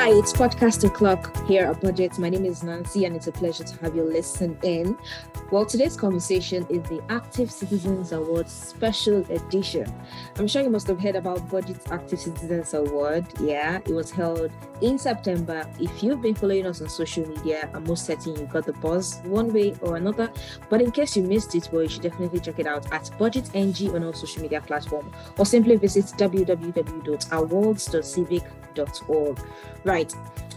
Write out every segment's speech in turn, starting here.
Hi, it's Podcast O'Clock here at BudgIT. My name is Nancy, and it's a pleasure to have you listen in. Well, today's conversation is the Active Citizens Award Special Edition. I'm sure you must have heard about BudgIT's Active Citizens Award. Yeah, it was held in September. If you've been following us on social media, I'm most certain you got the buzz one way or another. But in case you missed it, well, you should definitely check it out at BudgIT NG on all social media platforms or simply visit www.awards.civic.org. Right.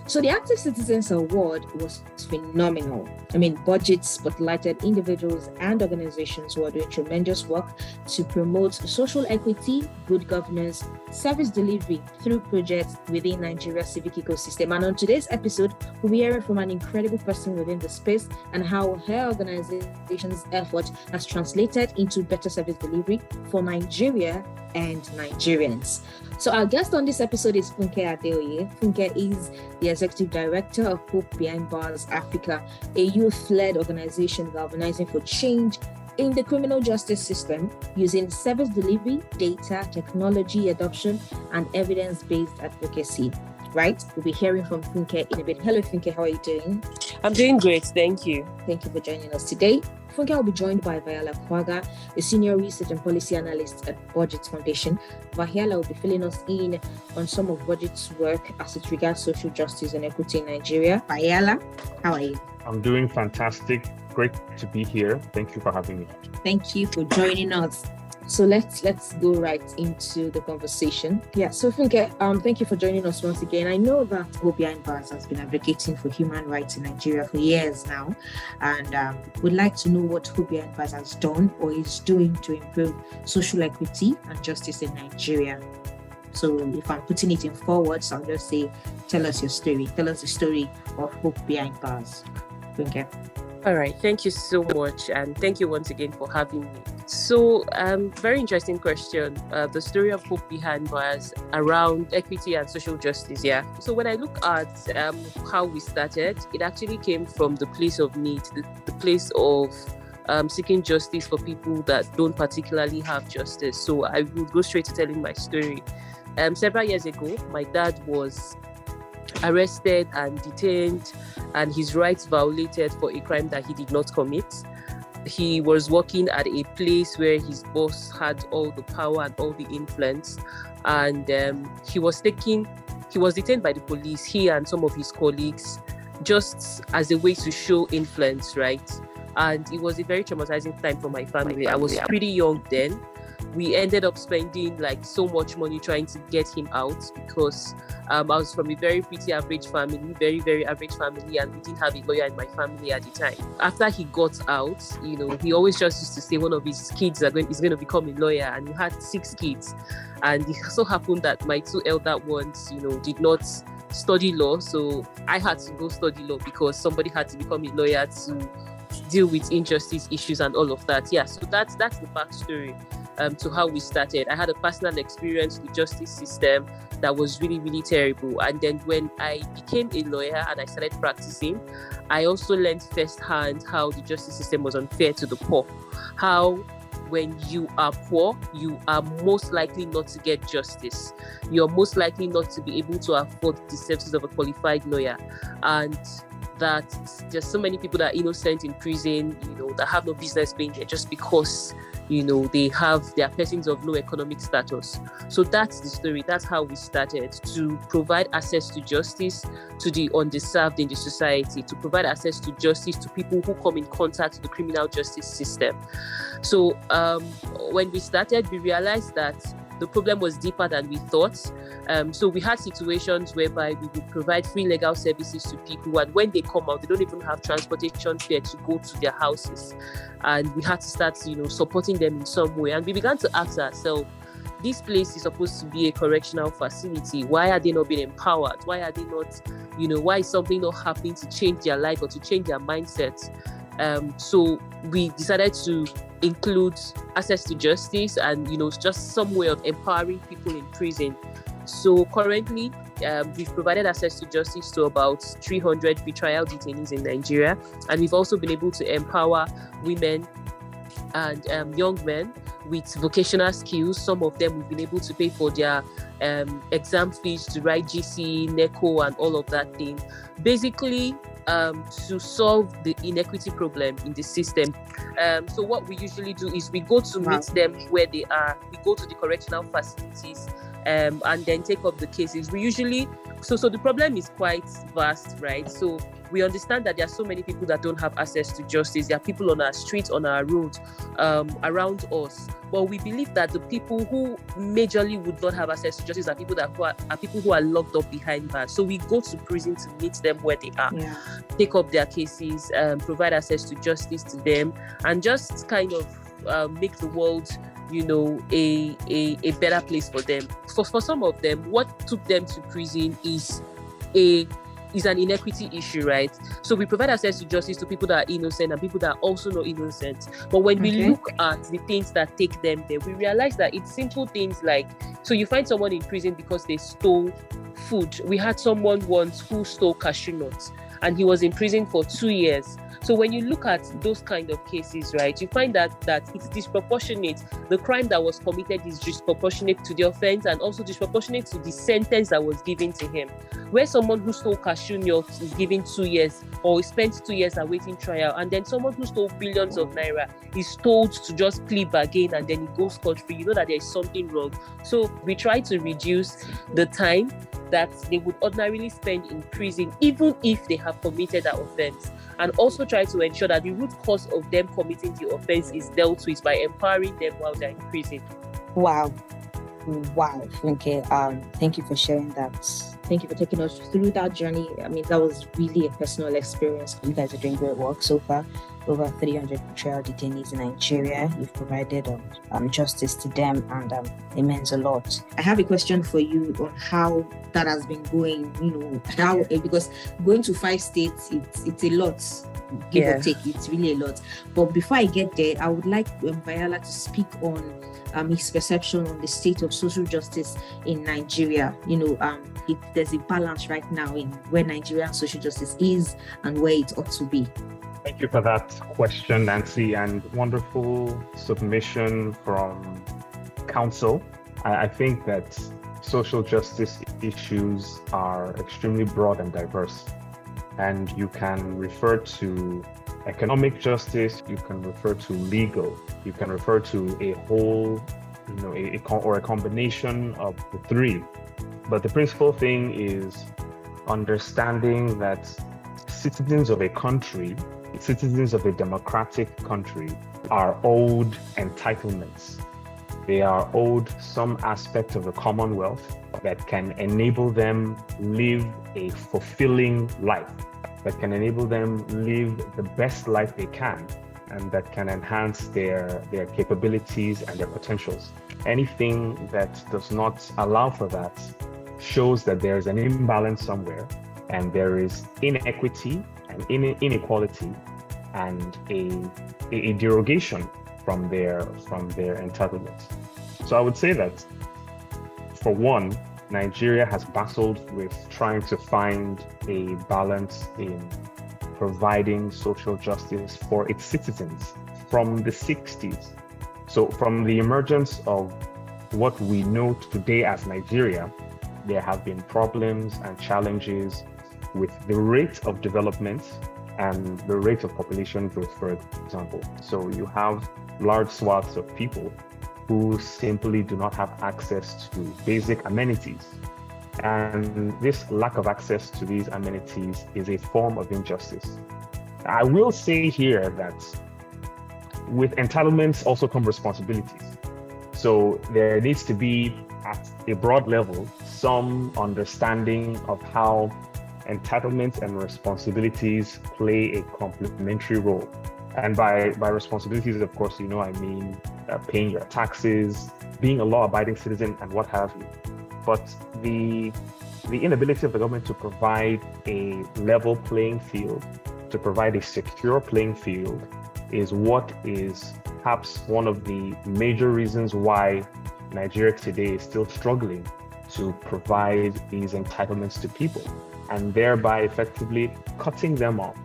So the Active Citizens Award was phenomenal. I mean, BudgIT spotlighted individuals and organizations who are doing tremendous work to promote social equity, good governance, service delivery through projects within Nigeria's civic ecosystem. And on today's episode, we'll be hearing from an incredible person within the space and how her organization's effort has translated into better service delivery for Nigeria and Nigerians. So our guest on this episode is Funke Adeoye. Funke is the executive director of Hope Behind Bars Africa, a youth-led organization galvanizing for change in the criminal justice system using service delivery, data, technology adoption, and evidence-based advocacy. Right? We'll be hearing from Funke in a bit. Hello, Funke. How are you doing? I'm doing great. Thank you. Thank you for joining us today. Funke will be joined by Viola Kwaga, a senior research and policy analyst at BudgIT Foundation. Viola will be filling us in on some of BudgIT's work as it regards social justice and equity in Nigeria. Viola, how are you? I'm doing fantastic. Great to be here. Thank you for having me. Thank you for joining us. So let's let's go right into the conversation. Yeah, so Funke, um, thank you for joining us once again. I know that Hope Behind Bars has been advocating for human rights in Nigeria for years now, and um, we'd like to know what Hope Behind Bars has done or is doing to improve social equity and justice in Nigeria. So if I'm putting it in forwards, I'll just say, tell us your story. Tell us the story of Hope Behind Bars. Funke. All right, thank you so much, and thank you once again for having me. So, um, very interesting question. Uh, the story of Hope Behind was around equity and social justice. Yeah. So, when I look at um, how we started, it actually came from the place of need, the, the place of um, seeking justice for people that don't particularly have justice. So, I will go straight to telling my story. Um, several years ago, my dad was arrested and detained and his rights violated for a crime that he did not commit. He was working at a place where his boss had all the power and all the influence, and um, he was taking, he was detained by the police, he and some of his colleagues, just as a way to show influence, right? And it was a very traumatizing time for my family. I was pretty young then, we ended up spending like so much money trying to get him out because um, I was from a very pretty average family, very, very average family, and we didn't have a lawyer in my family at the time. After he got out, you know, he always just used to say one of his kids are going, is going to become a lawyer, and he had six kids. And it so happened that my two elder ones, you know, did not study law. So I had to go study law because somebody had to become a lawyer to deal with injustice issues and all of that. Yeah, so that's that's the backstory um, to how we started. I had a personal experience with justice system that was really, really terrible. And then when I became a lawyer and I started practicing, I also learned firsthand how the justice system was unfair to the poor. How when you are poor, you are most likely not to get justice. You're most likely not to be able to afford the services of a qualified lawyer. And that there's so many people that are innocent in prison, you know, that have no business being there just because you know they have their persons of low economic status. So that's the story. That's how we started to provide access to justice to the underserved in the society to provide access to justice to people who come in contact with the criminal justice system. So um, when we started we realized that the problem was deeper than we thought. Um, so we had situations whereby we would provide free legal services to people, and when they come out, they don't even have transportation fare to go to their houses, and we had to start, you know, supporting them in some way. And we began to ask ourselves, this place is supposed to be a correctional facility. Why are they not being empowered? Why are they not, you know, why is something not happening to change their life or to change their mindset? Um, so we decided to include access to justice and you know just some way of empowering people in prison. So currently, um, we've provided access to justice to about 300 retrial detainees in Nigeria, and we've also been able to empower women and um, young men with vocational skills. Some of them we've been able to pay for their um, exam fees to write GC, NECO, and all of that thing. Basically, um, to solve the inequity problem in the system. Um, so what we usually do is we go to wow. meet them where they are. We go to the correctional facilities um, and then take up the cases. We usually so so the problem is quite vast, right? So we understand that there are so many people that don't have access to justice. There are people on our streets, on our roads, um, around us. But we believe that the people who majorly would not have access to justice are people that are, are people who are locked up behind bars. So we go to prison to meet them where they are, yeah. take up their cases, um, provide access to justice to them, and just kind of uh, make the world you know a, a a better place for them for for some of them what took them to prison is a is an inequity issue, right? So we provide access to justice to people that are innocent and people that are also not innocent. But when okay. we look at the things that take them there, we realize that it's simple things like so you find someone in prison because they stole food. We had someone once who stole cashew nuts and he was in prison for two years so when you look at those kind of cases, right, you find that that it's disproportionate. The crime that was committed is disproportionate to the offense and also disproportionate to the sentence that was given to him. Where someone who stole cashew nuts is given two years or spent two years awaiting trial, and then someone who stole billions of naira is told to just plea bargain and then he goes scot free. You know that there is something wrong. So we try to reduce the time that they would ordinarily spend in prison, even if they have committed that offense and also try to ensure that the root cause of them committing the offense is dealt with by empowering them while they're in prison. Wow. Wow, Okay. Um, thank you for sharing that. Thank you for taking us through that journey. I mean, that was really a personal experience. You guys are doing great work so far over 300 trial detainees in Nigeria. You've provided um, um, justice to them, and um, it means a lot. I have a question for you on how that has been going. You know, how because going to five states, it's it's a lot. Give yeah. or take, it's really a lot. But before I get there, I would like um, Viola to speak on um, his perception on the state of social justice in Nigeria. You know, um, if there's a balance right now in where Nigerian social justice is and where it ought to be. Thank you for that question, Nancy, and wonderful submission from Counsel. I, think that social justice issues are extremely broad and diverse. And you can refer to economic justice, you can refer to legal, you can refer to a whole, you know, a, a, or a combination of the three. But the principal thing is understanding that citizens of a country citizens of a democratic country are owed entitlements. They are owed some aspect of the Commonwealth that can enable them live a fulfilling life, that can enable them live the best life they can, and that can enhance their, their capabilities and their potentials. Anything that does not allow for that shows that there is an imbalance somewhere and there is inequity and inequality and a, a derogation from their from their entitlements. So I would say that for one, Nigeria has battled with trying to find a balance in providing social justice for its citizens from the 60s. So from the emergence of what we know today as Nigeria, there have been problems and challenges with the rate of development and the rate of population growth, for example. So you have large swaths of people who simply do not have access to basic amenities. And this lack of access to these amenities is a form of injustice. I will say here that with entitlements also come responsibilities. So there needs to be, at a broad level, some understanding of how entitlements and responsibilities play a complementary role. And by, by responsibilities, of course, you know, I mean uh, paying your taxes, being a law abiding citizen, and what have you. But the, the inability of the government to provide a level playing field, to provide a secure playing field, is what is perhaps one of the major reasons why Nigeria today is still struggling to provide these entitlements to people and thereby effectively cutting them off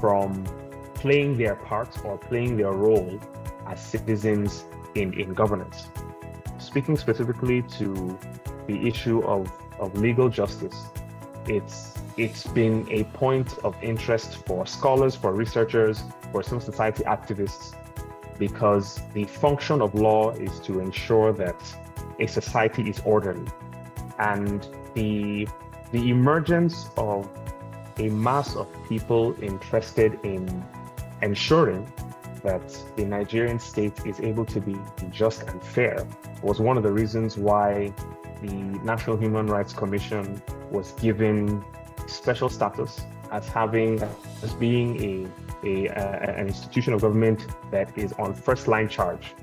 from playing their parts or playing their role as citizens in, in governance. Speaking specifically to the issue of, of legal justice, it's it's been a point of interest for scholars, for researchers, for civil society activists, because the function of law is to ensure that a society is orderly. And the, the emergence of a mass of people interested in ensuring that the Nigerian state is able to be just and fair was one of the reasons why the National Human Rights Commission was given special status as having as being a, a, a, an institution of government that is on first line charge.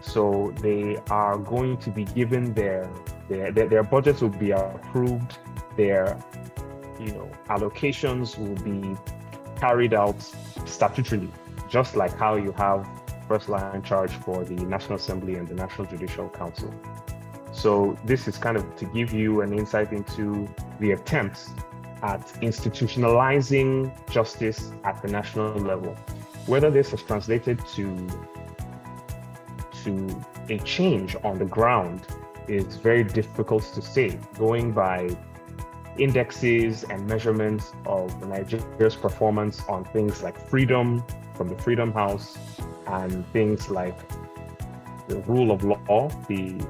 So they are going to be given their their, their, their budgets will be approved, their you know allocations will be carried out statutorily, just like how you have first line charge for the National Assembly and the National Judicial Council. So this is kind of to give you an insight into the attempts at institutionalizing justice at the national level. Whether this has translated to to a change on the ground is very difficult to say. Going by indexes and measurements of Nigeria's performance on things like freedom from the Freedom House and things like the rule of law. The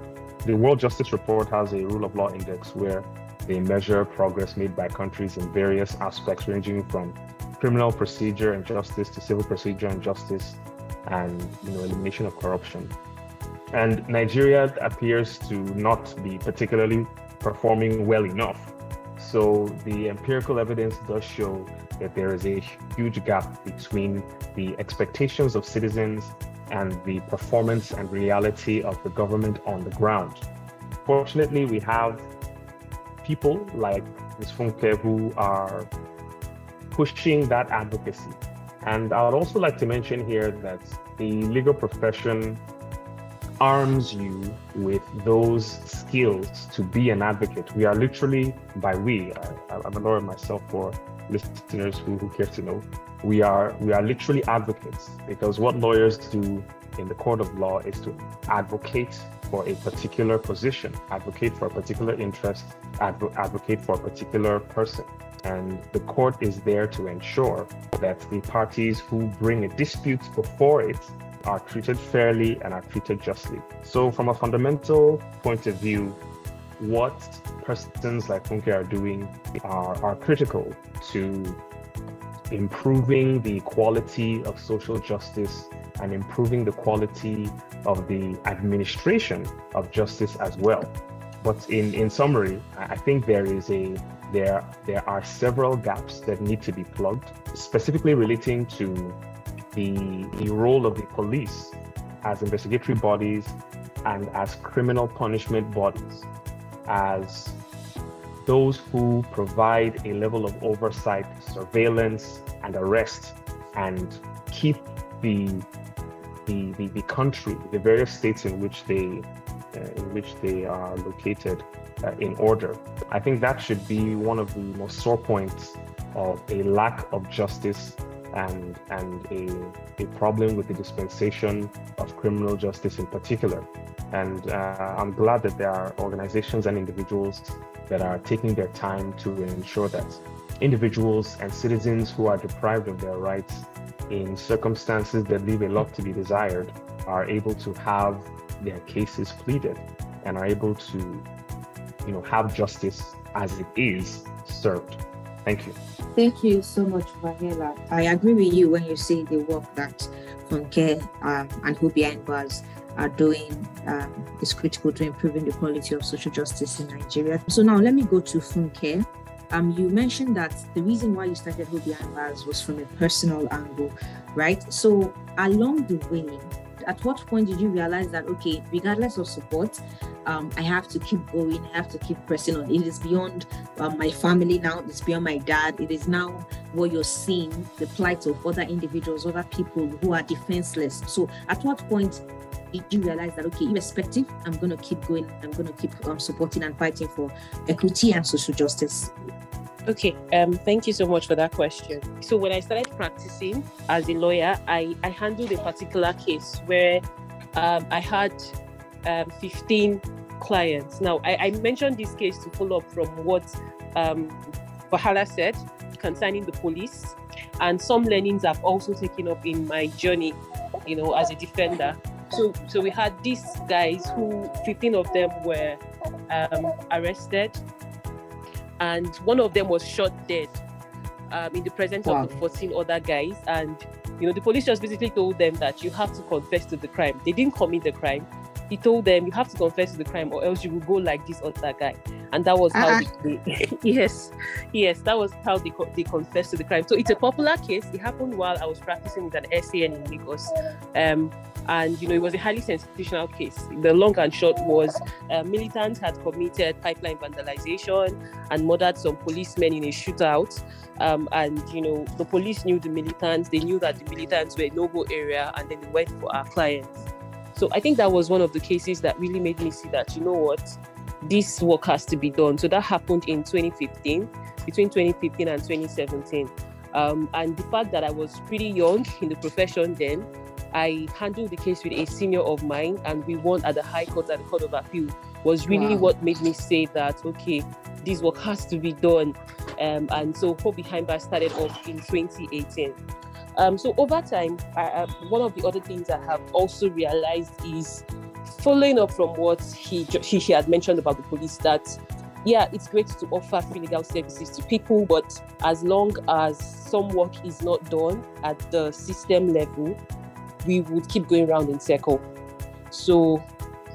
the World Justice Report has a rule of law index where they measure progress made by countries in various aspects, ranging from criminal procedure and justice to civil procedure and justice, and you know elimination of corruption. And Nigeria appears to not be particularly performing well enough. So the empirical evidence does show that there is a huge gap between the expectations of citizens and the performance and reality of the government on the ground. Fortunately, we have people like Ms. Funke who are pushing that advocacy. And I would also like to mention here that the legal profession arms you with those skills to be an advocate. We are literally, by we, I, am a lawyer myself for listeners who, who care to know, we are we are literally advocates because what lawyers do in the court of law is to advocate for a particular position, advocate for a particular interest, adv- advocate for a particular person. And the court is there to ensure that the parties who bring a dispute before it are treated fairly and are treated justly. So, from a fundamental point of view, what persons like Funke are doing are, are critical to improving the quality of social justice and improving the quality of the administration of justice as well. But in, in summary, I think there is a there there are several gaps that need to be plugged, specifically relating to the, the role of the police as investigatory bodies and as criminal punishment bodies, as those who provide a level of oversight, surveillance, and arrest, and keep the the, the, the country, the various states in which they uh, in which they are located uh, in order. I think that should be one of the most sore points of a lack of justice and and a, a problem with the dispensation of criminal justice in particular. And uh, I'm glad that there are organizations and individuals that are taking their time to ensure that individuals and citizens who are deprived of their rights in circumstances that leave a lot to be desired are able to have their cases pleaded and are able to you know have justice as it is served thank you thank you so much Vangela. i agree with you when you say the work that Funke um, and Hubia Bars are doing um, is critical to improving the quality of social justice in Nigeria. So now let me go to Funke. Um, you mentioned that the reason why you started Hope Behind Bars was from a personal angle, right? So along the way, at what point did you realize that okay, regardless of support, um, I have to keep going, I have to keep pressing on. It is beyond um, my family now, it's beyond my dad. It is now what you're seeing, the plight of other individuals, other people who are defenseless. So at what point did you realize that okay, irrespective, I'm going to keep going, I'm going to keep um, supporting and fighting for equity and social justice? Okay, um, thank you so much for that question. So when I started practicing as a lawyer, I, I handled a particular case where um, I had um, 15 clients. Now, I, I mentioned this case to follow up from what um, Viola said concerning the police, and some learnings I've also taken up in my journey, you know, as a defender. So, so we had these guys who 15 of them were um, arrested, and one of them was shot dead um, in the presence wow. of the 14 other guys. And you know, the police just basically told them that you have to confess to the crime. They didn't commit the crime. He told them you have to confess to the crime, or else you will go like this other guy. And that was uh-huh. how they, yes, yes, that was how they, they confessed to the crime. So it's a popular case. It happened while I was practicing with an SAN in Lagos. Um, and you know it was a highly sensational case. The long and short was uh, militants had committed pipeline vandalization and murdered some policemen in a shootout. Um, and you know the police knew the militants. They knew that the militants were no-go area, and then they went for our clients. So I think that was one of the cases that really made me see that you know what this work has to be done. So that happened in 2015, between 2015 and 2017. Um, and the fact that I was pretty young in the profession then, I handled the case with a senior of mine, and we won at the High Court at the Court of Appeal. Was really wow. what made me say that okay, this work has to be done. Um, and so Hope Behind Bars started off in 2018. Um, so over time, I, uh, one of the other things I have also realized is following up from what he, he, he had mentioned about the police that yeah, it's great to offer free legal services to people, but as long as some work is not done at the system level, we would keep going around in circle. So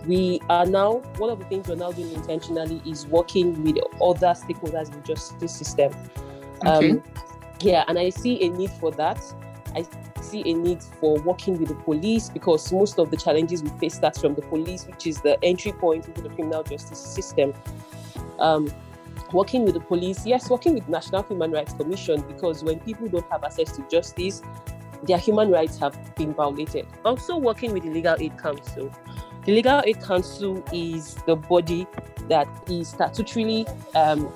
we are now one of the things we're now doing intentionally is working with other stakeholders in the justice system. Okay. Um, yeah, and I see a need for that. I see a need for working with the police because most of the challenges we face starts from the police, which is the entry point into the criminal justice system. Um, working with the police, yes, working with National Human Rights Commission because when people don't have access to justice, their human rights have been violated. Also, working with the Legal Aid Council. The Legal Aid Council is the body that is statutorily um,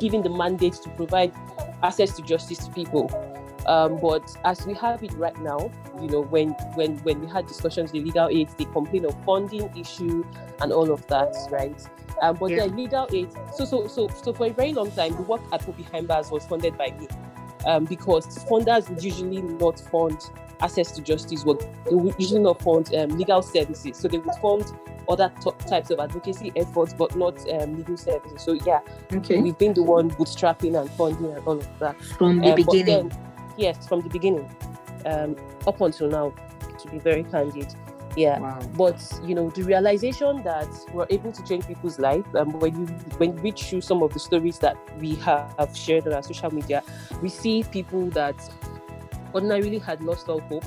given the mandate to provide access to justice to people. Um, but as we have it right now, you know, when when when we had discussions with legal aid, they complain of funding issue and all of that, right? Um, but yeah. the legal aid, so so so so for a very long time, the work at Hope Behind Bars was funded by me um, because funders would usually not fund access to justice work. They would usually not fund um, legal services. So they would fund other types of advocacy efforts, but not um, legal services. So yeah, okay. we've been the one bootstrapping and funding and all of that from the um, beginning. Then, yes, from the beginning, um, up until now, to be very candid yeah wow. but you know the realization that we're able to change people's life um, when you when we read through some of the stories that we have shared on our social media we see people that ordinarily had lost all hope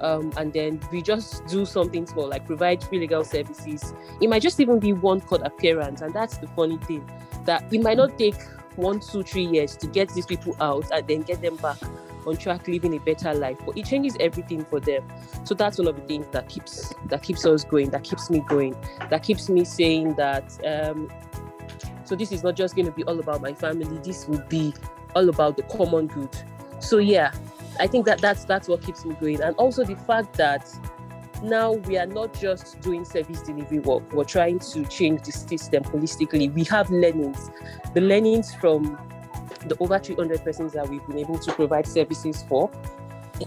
um, and then we just do something small like provide free legal services it might just even be one court appearance and that's the funny thing that it might not take one two three years to get these people out and then get them back on track living a better life. But it changes everything for them. So that's one of the things that keeps that keeps us going that keeps me going that keeps me saying that um so this is not just going to be all about my family. This will be all about the common good. So yeah i think that that's that's what keeps me going. And also the fact that now we are not just doing service delivery work. We're trying to change the system holistically. We have learnings. The learnings from the over 300 persons that we've been able to provide services for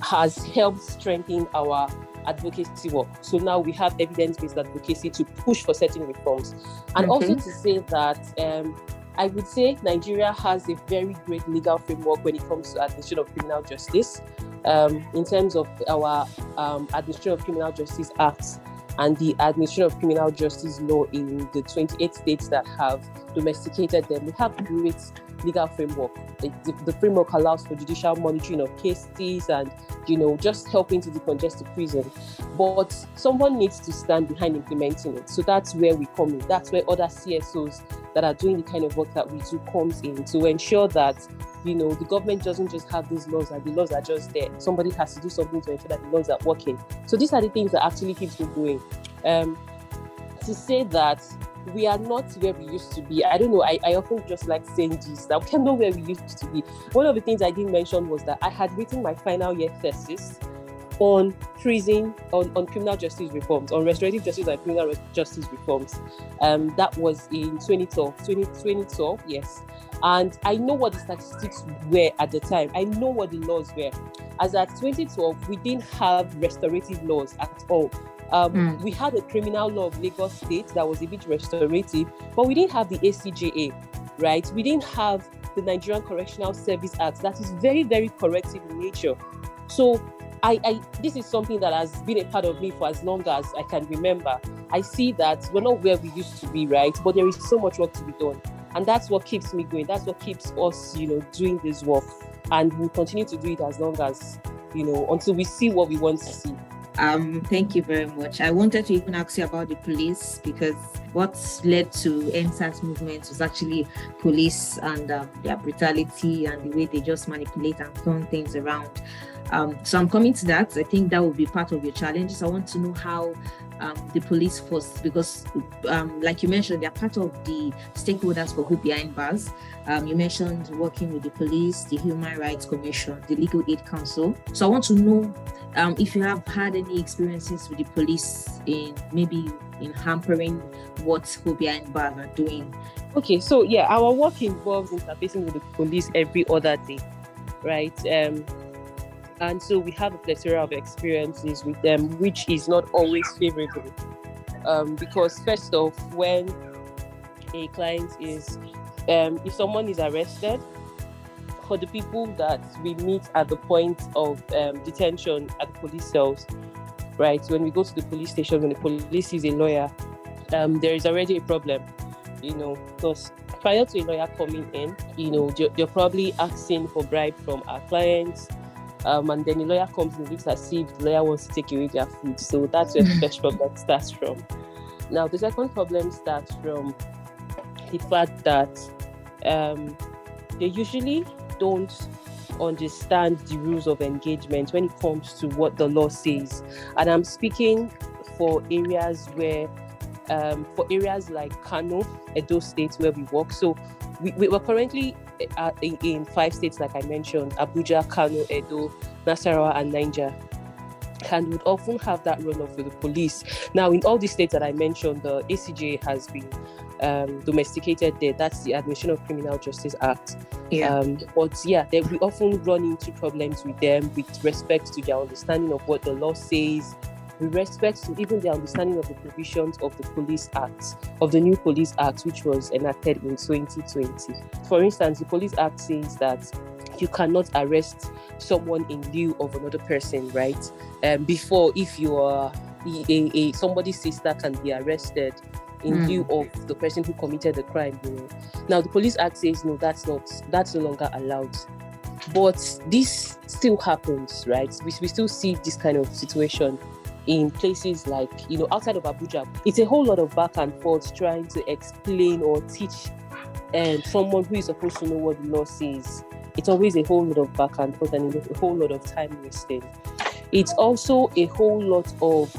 has helped strengthen our advocacy work. So now we have evidence-based advocacy to push for certain reforms, and mm-hmm. also to say that um, I would say Nigeria has a very great legal framework when it comes to administration of criminal justice. Um, in terms of our um, Administration of Criminal Justice Act and the Administration of Criminal Justice Law in the 28 states that have domesticated them, we have great legal framework. The, the, framework allows for judicial monitoring of cases and, you know, just helping to decongest the prison. But someone needs to stand behind implementing it. So that's where we come in. That's where other CSOs that are doing the kind of work that we do comes in to ensure that, you know, the government doesn't just have these laws and the laws are just there. Somebody has to do something to ensure that the laws are working. So these are the things that actually keeps me going. Um, to say that we are not where we used to be. I don't know. I, I often just like saying this we are not where we used to be. One of the things I didn't mention was that I had written my final year thesis on prison, on, on criminal justice reforms, on restorative justice and criminal justice reforms. Um, that was in 2012, 20, 2012, yes. And I know what the statistics were at the time. I know what the laws were. As at 2012, we didn't have restorative laws at all. Um, mm. We had a criminal law of Lagos State that was a bit restorative, but we didn't have the ACJA, right? We didn't have the Nigerian Correctional Service Act that is very, very corrective in nature. So I, I, this is something that has been a part of me for as long as I can remember. I see that we're not where we used to be, right? But there is so much work to be done. And that's what keeps me going. That's what keeps us, you know, doing this work. And we'll continue to do it as long as, you know, until we see what we want to see. Um, thank you very much. I wanted to even ask you about the police because what led to EndSARS movement was actually police and um, their brutality and the way they just manipulate and turn things around. Um, so I'm coming to that. I think that will be part of your challenges. I want to know how um, the police force, because um, like you mentioned, they're part of the stakeholders for Hope Behind Bars. Um, you mentioned working with the police, the Human Rights Commission, the Legal Aid Council. So I want to know um, if you have had any experiences with the police in maybe in hampering what Hope Behind Bars are doing. Okay, so yeah, our work involves interfacing with the police every other day, right? And so we have a plethora of experiences with them, which is not always favorable. Um, because first off, when a client is, um, if someone is arrested, for the people that we meet at the point of um, detention at the police cells, right? When we go to the police station, when the police is a lawyer, um, there is already a problem, you know, because prior to a lawyer coming in, you know, you're, you're probably asking for bribe from our clients um, and then the lawyer comes and looks as if the lawyer wants to take away their food. So that's where the first problem starts from. Now, the second problem starts from the fact that um, they usually don't understand the rules of engagement when it comes to what the law says. And I'm speaking for areas where, um, for areas like Kano, Edo State, where we work. So we, we, are currently in, in, five states, like I mentioned Abuja, Kano, Edo, Nasarawa, and Niger. And would often have that runoff with the police. Now, in all these states that I mentioned, the ACJ has been um, domesticated there. That's the Admission of Criminal Justice Act. Yeah. Um, but yeah, they, we often run into problems with them with respect to their understanding of what the law says, with respect to even the understanding of the provisions of the Police Act, of the new Police Act, which was enacted in 2020. For instance, the Police Act says that you cannot arrest someone in lieu of another person, right? Um, before, if you are a, a, somebody's sister can be arrested in mm. lieu of the person who committed the crime. You know. Now the Police Act says no, that's not that's no longer allowed. But this still happens, right? We, we still see this kind of situation in places like, you know, outside of Abuja. It's a whole lot of back and forth trying to explain or teach um, someone who is supposed to know what the law says. It's always a whole lot of back and forth and a whole lot of time wasting. It's also a whole lot of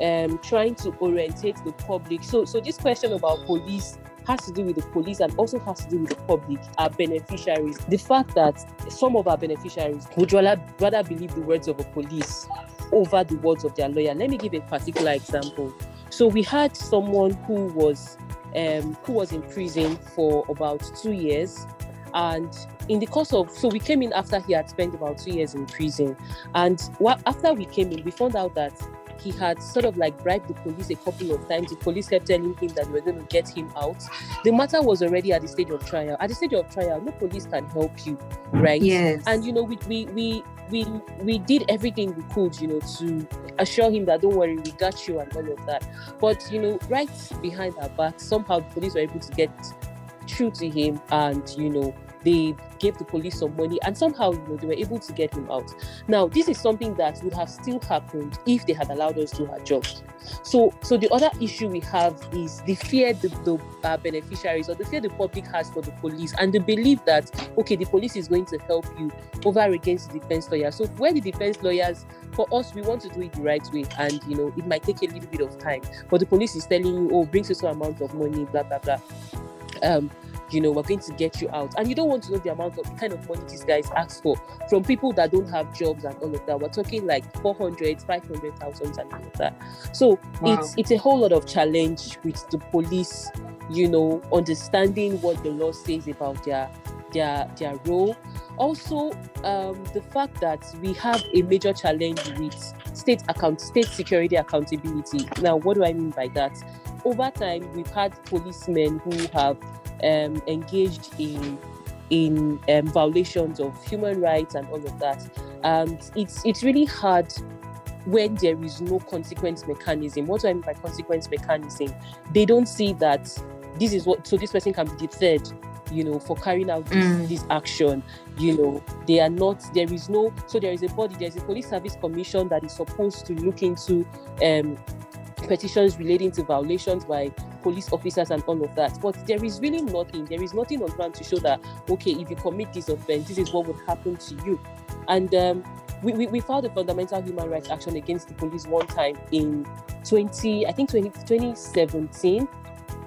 um, trying to orientate the public. So, so this question about police has to do with the police and also has to do with the public, our beneficiaries. The fact that some of our beneficiaries would rather, rather believe the words of a police over the words of their lawyer. Let me give a particular example. So we had someone who was um, who was in prison for about two years, and in the course of so we came in after he had spent about two years in prison, and what, after we came in, we found out that he had sort of like bribed the police a couple of times. The police kept telling him that we were going to get him out. The matter was already at the stage of trial. At the stage of trial, no police can help you, right? Yes. And you know, we we we we we did everything we could, you know, to assure him that don't worry, we got you and all of that. But you know, right behind our back, somehow the police were able to get through to him and you know they gave the police some money and somehow you know they were able to get him out. Now this is something that would have still happened if they had allowed us to do our jobs so so the other issue we have is the fear the, the uh, beneficiaries or the fear the public has for the police and the belief that okay the police is going to help you over against the defense lawyer so where the defense lawyers for us we want to do it the right way and you know it might take a little bit of time but the police is telling you oh bring so amount of money blah blah blah. Um you know, we're going to get you out. And you don't want to know the amount of the kind of money these guys ask for from people that don't have jobs and all of that. We're talking like 400, 500,000 and all of that. So wow. it's it's a whole lot of challenge with the police, you know, understanding what the law says about their their their role. Also, um, the fact that we have a major challenge with state account state security accountability. Now, what do I mean by that? Over time, we've had policemen who have um, engaged in in um, violations of human rights and all of that. And it's it's really hard when there is no consequence mechanism. What do I mean by consequence mechanism? They don't see that this is what so this person can be deterred you know for carrying out this, mm. this action you know they are not there is no so there is a body there's a police service commission that is supposed to look into um petitions relating to violations by police officers and all of that. But there is really nothing. There is nothing on ground to show that okay, if you commit this offense, this is what would happen to you. And um, we, we, we, filed a fundamental human rights action against the police one time in 20, I think 20, 2017.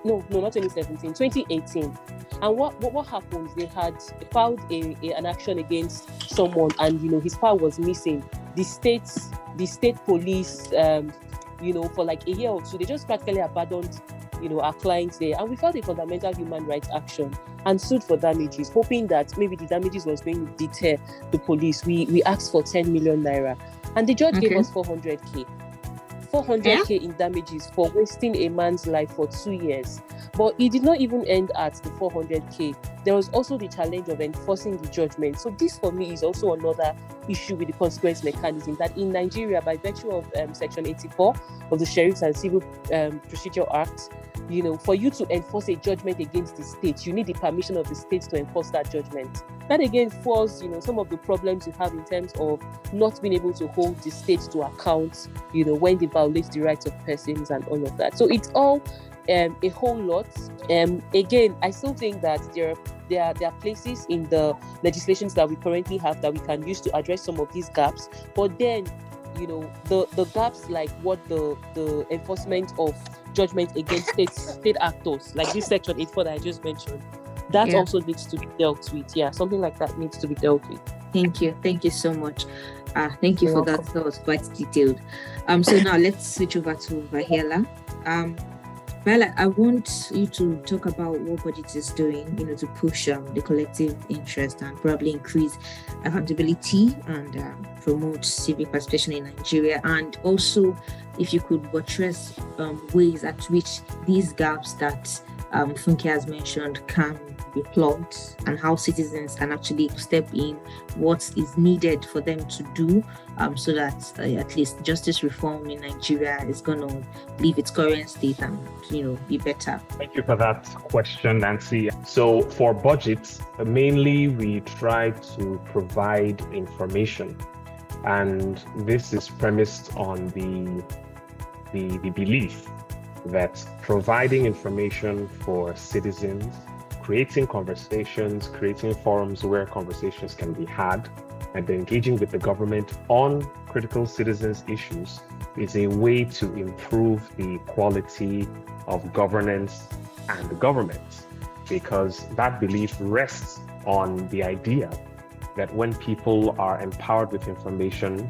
No, no, not 2017, 2018. And what, what, what happened? They had filed a, a, an action against someone, and you know his file was missing. The state, the state police, um, you know, for like a year or two, they just practically abandoned you know, our clients there. And we filed a fundamental human rights action and sued for damages, hoping that maybe the damages was going to deter the police. We we asked for 10 million naira. And the judge okay. gave us 400k. 400k yeah? in damages for wasting a man's life for two years. But it did not even end at the 400k. There was also the challenge of enforcing the judgment. So this, for me, is also another issue with the consequence mechanism. That in Nigeria, by virtue of um, Section 84 of the Sheriffs and Civil um, Procedure Act, you know, for you to enforce a judgment against the state, you need the permission of the state to enforce that judgment. That again falls, you know, some of the problems you have in terms of not being able to hold the state to account, you know, when they violate the rights of persons and all of that. So it's all um, a whole lot. Um, again, I still think that there are, there are there are places in the legislations that we currently have that we can use to address some of these gaps. But then, you know, the the gaps like what the the enforcement of judgment against state state actors, like this section 84 that I just mentioned, that yeah. also needs to be dealt with. Yeah, something like that needs to be dealt with. Thank you. Thank you so much. Uh, thank you You're for welcome. that. That was quite detailed. Um, so now let's switch over to Viola. Um, Viola, I want you to talk about what BudgIT is doing, you know, to push um, the collective interest and probably increase accountability and um, promote civic participation in Nigeria. And also, if you could buttress um, ways at which these gaps that um, Funke has mentioned can be plugged and how citizens can actually step in what is needed for them to do um, so that uh, at least justice reform in Nigeria is going to leave its current state and you know be better. Thank you for that question, Nancy. So for budgets, mainly we try to provide information, and this is premised on the the, the belief that providing information for citizens creating conversations, creating forums where conversations can be had, and engaging with the government on critical citizens' issues is a way to improve the quality of governance and the government. Because that belief rests on the idea that when people are empowered with information,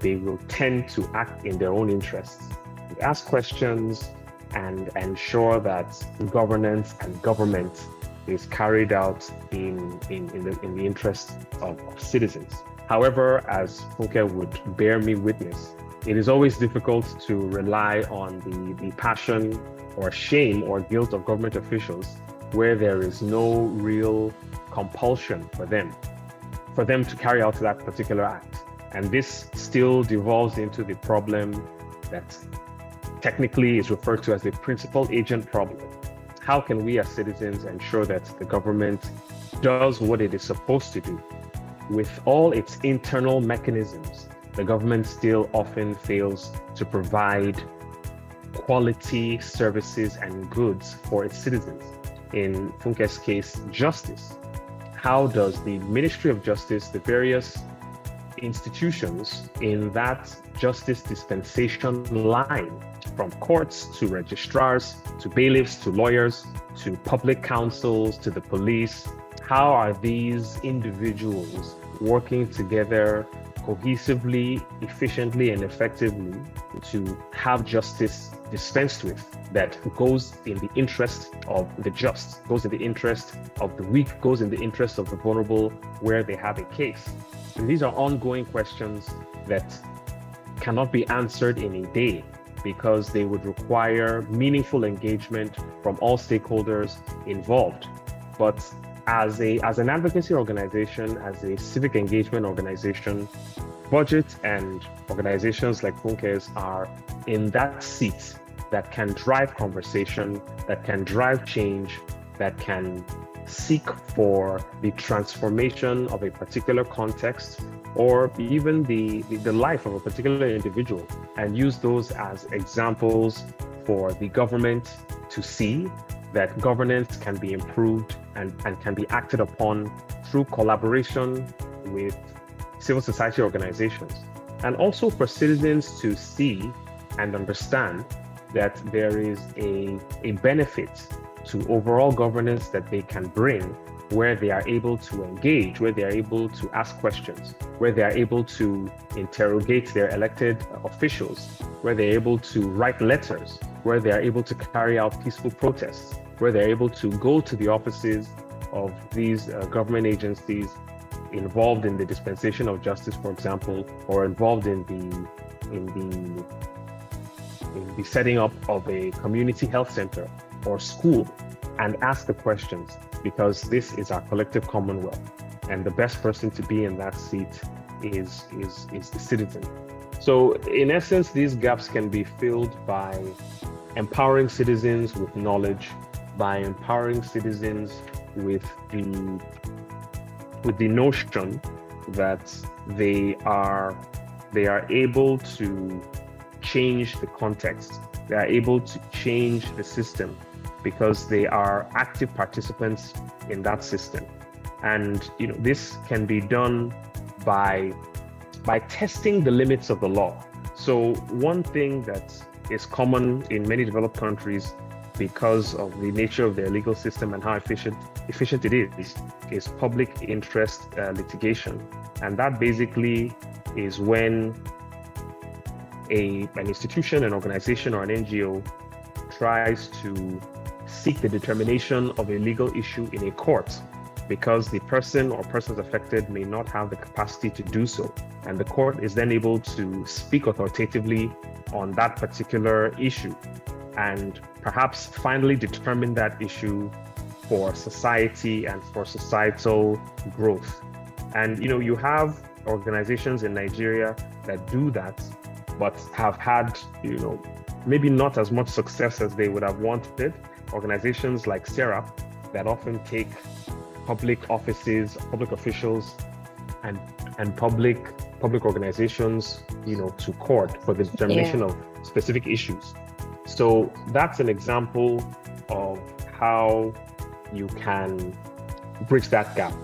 they will tend to act in their own interests, ask questions, and ensure that governance and government is carried out in, in, in, the, in the interest of, of citizens. However, as Funke would bear me witness, it is always difficult to rely on the, the passion or shame or guilt of government officials where there is no real compulsion for them, for them to carry out that particular act. And this still devolves into the problem that technically is referred to as the principal agent problem how can we as citizens ensure that the government does what it is supposed to do? With all its internal mechanisms, the government still often fails to provide quality services and goods for its citizens. In Funke's case, justice. How does the Ministry of Justice, the various institutions in that justice dispensation line, from courts to registrars to bailiffs to lawyers to public councils to the police, how are these individuals working together cohesively, efficiently, and effectively to have justice dispensed with that goes in the interest of the just, goes in the interest of the weak, goes in the interest of the vulnerable where they have a case. And these are ongoing questions that cannot be answered in a day because they would require meaningful engagement from all stakeholders involved. But as a as an advocacy organization, as a civic engagement organization, budgets and organizations like Funke's are in that seat that can drive conversation, that can drive change, that can seek for the transformation of a particular context or even the, the, life of a particular individual and use those as examples for the government to see that governance can be improved and, and can be acted upon through collaboration with civil society organizations. And also for citizens to see and understand that there is a, a benefit to overall governance that they can bring where they are able to engage, where they are able to ask questions, where they are able to interrogate their elected officials, where they're able to write letters, where they are able to carry out peaceful protests, where they're able to go to the offices of these uh, government agencies involved in the dispensation of justice, for example, or involved in the in the in the setting up of a community health center or school and ask the questions because this is our collective commonwealth. And the best person to be in that seat is is is the citizen. So in essence these gaps can be filled by empowering citizens with knowledge by empowering citizens with the with the notion that they are they are able to change the context. They are able to change the system because they are active participants in that system. And you know this can be done by by testing the limits of the law. So one thing that is common in many developed countries because of the nature of their legal system and how efficient efficient it is is public interest uh, litigation. And that basically is when a an institution an organization or an NGO tries to seek the determination of a legal issue in a court because the person or persons affected may not have the capacity to do so. And the court is then able to speak authoritatively on that particular issue and perhaps finally determine that issue for society and for societal growth. And you know, you have organizations in Nigeria that do that, but have had, you know, maybe not as much success as they would have wanted organizations like SERAP that often take public offices, public officials, and and public public organizations, you know, to court for the determination yeah. of specific issues. So that's an example of how you can bridge that gap.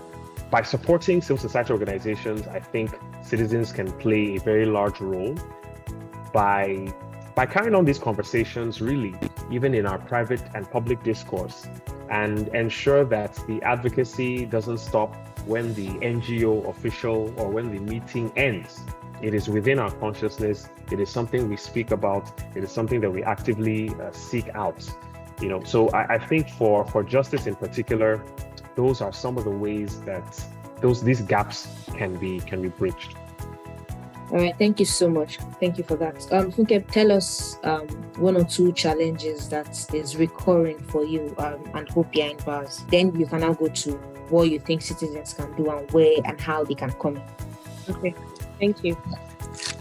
By supporting civil society organizations, I think citizens can play a very large role by by carrying on these conversations really even in our private and public discourse, and ensure that the advocacy doesn't stop when the NGO official or when the meeting ends. It is within our consciousness. It is something we speak about. It is something that we actively uh, seek out. You know, so I, I think for for justice in particular, those are some of the ways that those these gaps can be can be bridged. All right, thank you so much. Thank you for that. Um, Funke, tell us um, one or two challenges that is recurring for you um, and Hope Behind Bars. Then you can now go to what you think citizens can do and where and how they can come. Okay, thank you.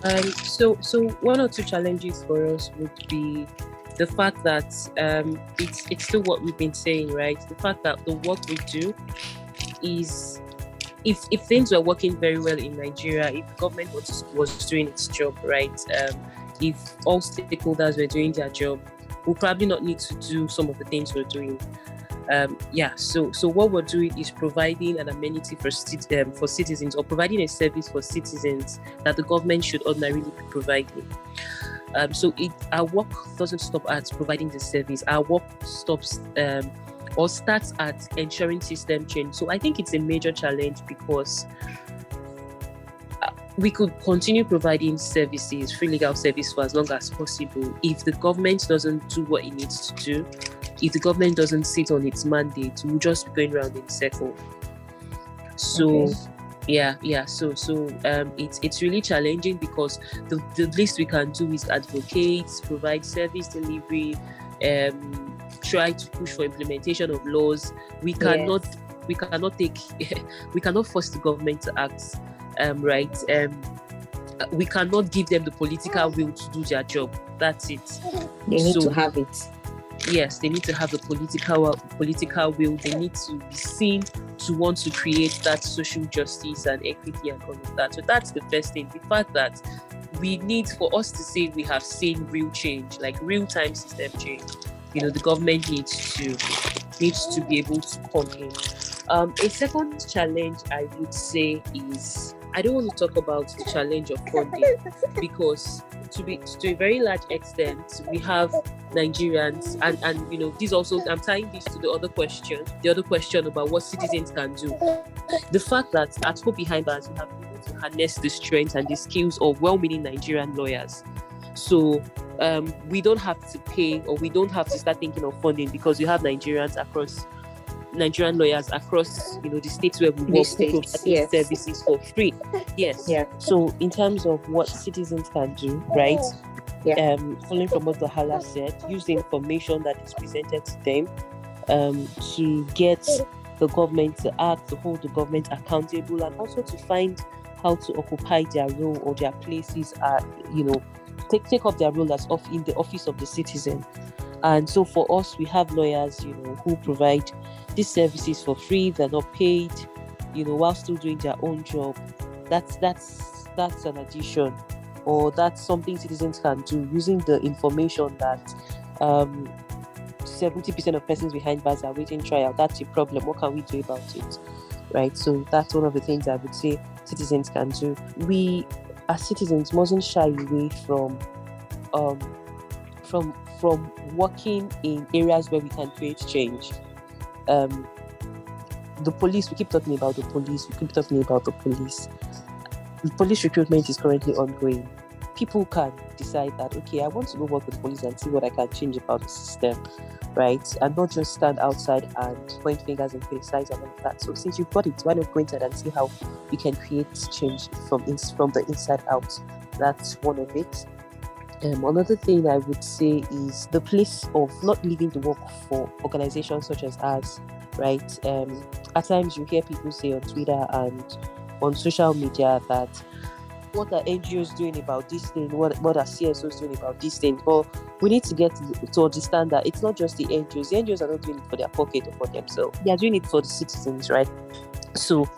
Um, so, so one or two challenges for us would be the fact that um, it's it's still what we've been saying, right? The fact that the work we do is if if things were working very well in Nigeria, if government was was doing its job right, um, if all stakeholders were doing their job, we'll probably not need to do some of the things we're doing. um, yeah, so so what we're doing is providing an amenity for um, for citizens or providing a service for citizens that the government should ordinarily be providing. Um, so it, our work doesn't stop at providing the service. Our work stops um, or starts at ensuring system change. So I think it's a major challenge because uh, we could continue providing services, free legal service for as long as possible. If the government doesn't do what it needs to do, if the government doesn't sit on its mandate, we'll just be going around in circle. So okay. yeah, yeah. So so um it's it's really challenging because the, the least we can do is advocate, provide service delivery, um try to push for implementation of laws. We cannot yes. we cannot take we cannot force the government to act um, right. Um, we cannot give them the political will to do their job. That's it. They need so, to have it. Yes, they need to have the political political will. They need to be seen to want to create that social justice and equity and all of that. So that's the first thing. The fact that we need for us to say we have seen real change, like real time system change you know the government needs to needs to be able to come in. Um, a second challenge I would say is I don't want to talk about the challenge of funding because to be to a very large extent we have Nigerians and and you know this also I'm tying this to the other question the other question about what citizens can do the fact that at Hope Behind Bars we have been able to harness the strength and the skills of well-meaning Nigerian lawyers so um, we don't have to pay or we don't have to start thinking of funding because we have Nigerians across Nigerian lawyers across you know the states where we work states, yes. services for free. Yes. Yeah. So in terms of what citizens can do, right? Yeah. Um, following from what Hala said, use the information that is presented to them um, to get the government to act, to hold the government accountable, and also to find how to occupy their role or their places at you know take take up their role as of in the office of the citizen. And so for us, we have lawyers, you know, who provide these services for free. They're not paid, you know, while still doing their own job. That's that's that's an addition, or that's something citizens can do using the information that um, 70% of persons behind bars are waiting trial. That's a problem. What can we do about it? Right. So that's one of the things I would say citizens can do. We as citizens mustn't shy away from um, from from working in areas where we can create change. Um, the police, we keep talking about the police, we keep talking about the police. The police recruitment is currently ongoing. People can decide that, okay, I want to go work with police and see what I can change about the system, right? And not just stand outside and point fingers and criticize and all of that. So since you've got it, why not go inside and see how you can create change from in, from the inside out? That's one of it. Um, another thing I would say is the place of not leaving the work for organizations such as ours, right? Um, at times you hear people say on Twitter and on social media that what are NGOs doing about this thing? What what are CSOs doing about this thing? But we need to get to understand that it's not just the NGOs. The NGOs are not doing it for their pocket or for themselves. They are doing it for the citizens, right? So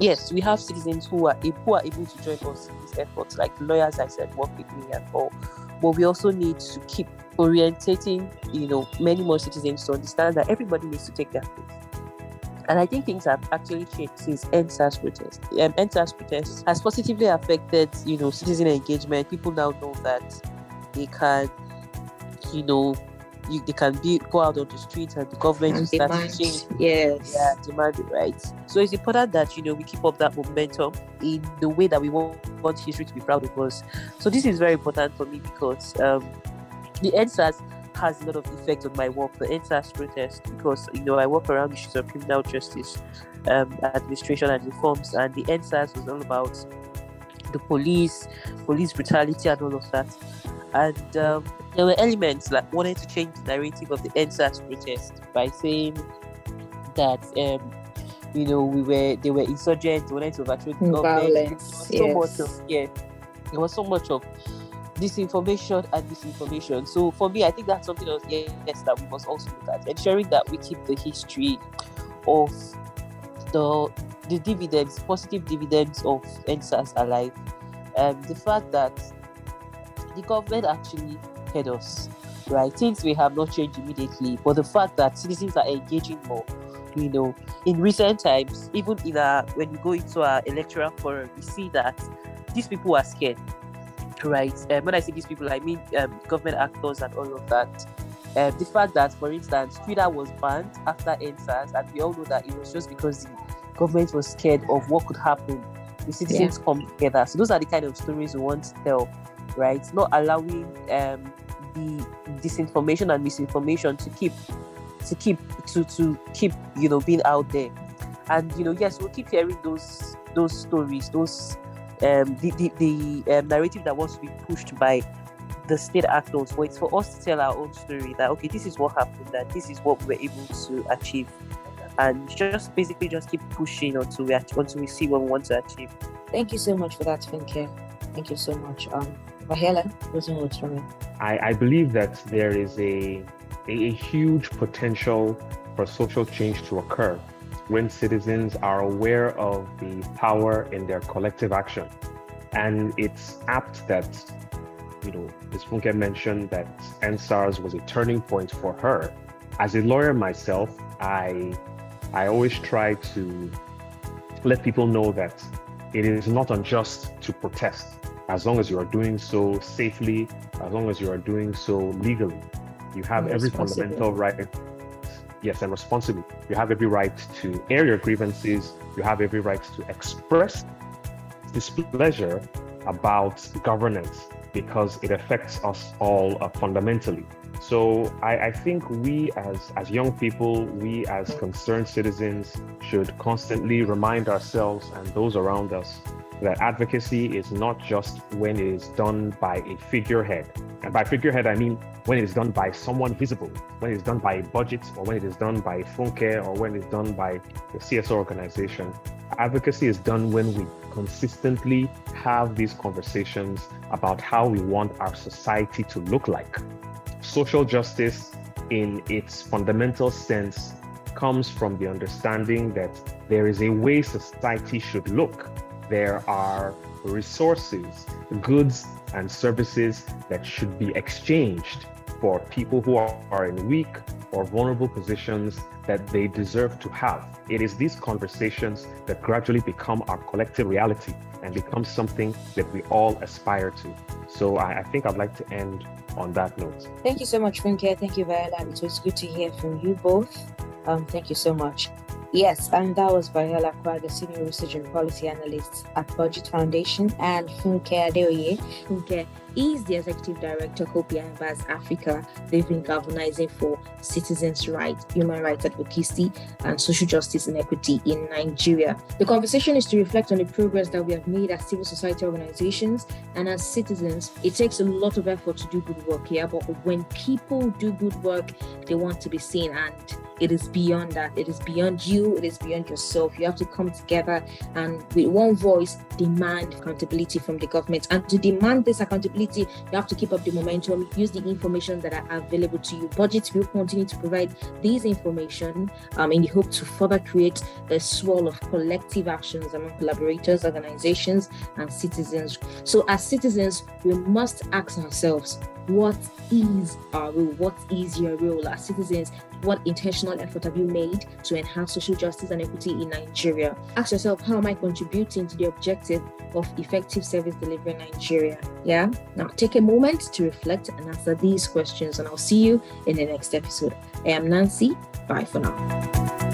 yes, we have citizens who are who are able to join us in this effort, like lawyers I said work with me and all but we also need to keep orientating, you know, many more citizens to understand that everybody needs to take their place. And I think things have actually changed since EndSARS protest. Um, EndSARS protest has positively affected, you know, citizen engagement. People now know that they can, you know, you, they can be go out on the streets and the government and start to change. Yes. Yeah, demand rights. So it's important that you know we keep up that momentum in the way that we want, want history to be proud of us. So this is very important for me because um, the EndSARS has a lot of effect on my work, the EndSARS protest, because you know I work around issues of criminal justice, um, administration and reforms, and the EndSARS was all about the police, police brutality and all of that. And um, there were elements like wanting to change the narrative of the EndSARS protest by saying that um, you know we were they were insurgents, wanted to overthrow the government. So yes. much of yeah, there was so much of disinformation and disinformation. So for me, I think that's something else yes that we must also look at, ensuring that we keep the history of the the dividends, positive dividends of EndSARS alive. Um, the fact that the government actually heard us. right? Things may have not changed immediately, but the fact that citizens are engaging more, you know, in recent times, even in our when we go into our electoral forum, we see that these people are scared, right? And um, when I say these people, I mean um, government actors and all of that. Uh, the fact that, for instance, Twitter was banned after EndSARS, and we all know that it was just because the government was scared of what could happen. The citizens yeah. come together. So those are the kind of stories we want to tell, right? Not allowing um, the disinformation and misinformation to keep to keep to to keep you know being out there. And you know, yes, we'll keep hearing those those stories, those um, the the, the um, narrative that wants to be pushed by the state actors, but it's for us to tell our own story that okay, this is what happened, that this is what we were able to achieve, and just basically just keep pushing until we until we see what we want to achieve. Thank you so much for that, Funke. Thank you so much. Um, Bahela, closing words from you. I, I believe that there is a, a, a huge potential for social change to occur when citizens are aware of the power in their collective action. And it's apt that you know, Ms. Funke mentioned that EndSARS was a turning point for her. As a lawyer myself, I I always try to let people know that it is not unjust to protest as long as you are doing so safely, as long as you are doing so legally. You have every fundamental right. Yes, and responsibly. You have every right to air your grievances. You have every right to express displeasure about governance because it affects us all uh, fundamentally. So I, I, think we as, as young people, we as concerned citizens should constantly remind ourselves and those around us that advocacy is not just when it is done by a figurehead. And by figurehead, I mean when it is done by someone visible, when it is done by a BudgIT, or when it is done by Funke, or when it's done by a CSO organization. Advocacy is done when we consistently have these conversations about how we want our society to look like. Social justice, in its fundamental sense, comes from the understanding that there is a way society should look. There are resources, goods, and services that should be exchanged for people who are, in weak or vulnerable positions that they deserve to have. It is these conversations that gradually become our collective reality and become something that we all aspire to. So I, I think I'd like to end on that note. Thank you so much, Funke. Thank you, Viola. It was good to hear from you both. Um, thank you so much. Yes, and that was Viola Kwa, the Senior Research and Policy Analyst at BudgIT Foundation, and Funke Adeoye. Funke is the Executive Director, of Hope Baz Africa. They've been galvanizing for citizens' rights, human rights advocacy, and social justice and equity in Nigeria. The conversation is to reflect on the progress that we have made as civil society organizations and as citizens. It takes a lot of effort to do good work here, but when people do good work, they want to be seen and it is beyond that. It is beyond you. It is beyond yourself. You have to come together and with one voice demand accountability from the government. And to demand this accountability, you have to keep up the momentum. Use the information that are available to you. Budgets will continue to provide this information um, in the hope to further create a swirl of collective actions among collaborators, organizations, and citizens. So, as citizens, we must ask ourselves what is our role? What is your role as citizens? What intentional effort have you made to enhance social justice and equity in Nigeria? Ask yourself, how am I contributing to the objective of effective service delivery in Nigeria? Yeah. Now take a moment to reflect and answer these questions, and I'll see you in the next episode. I am Nancy. Bye for now.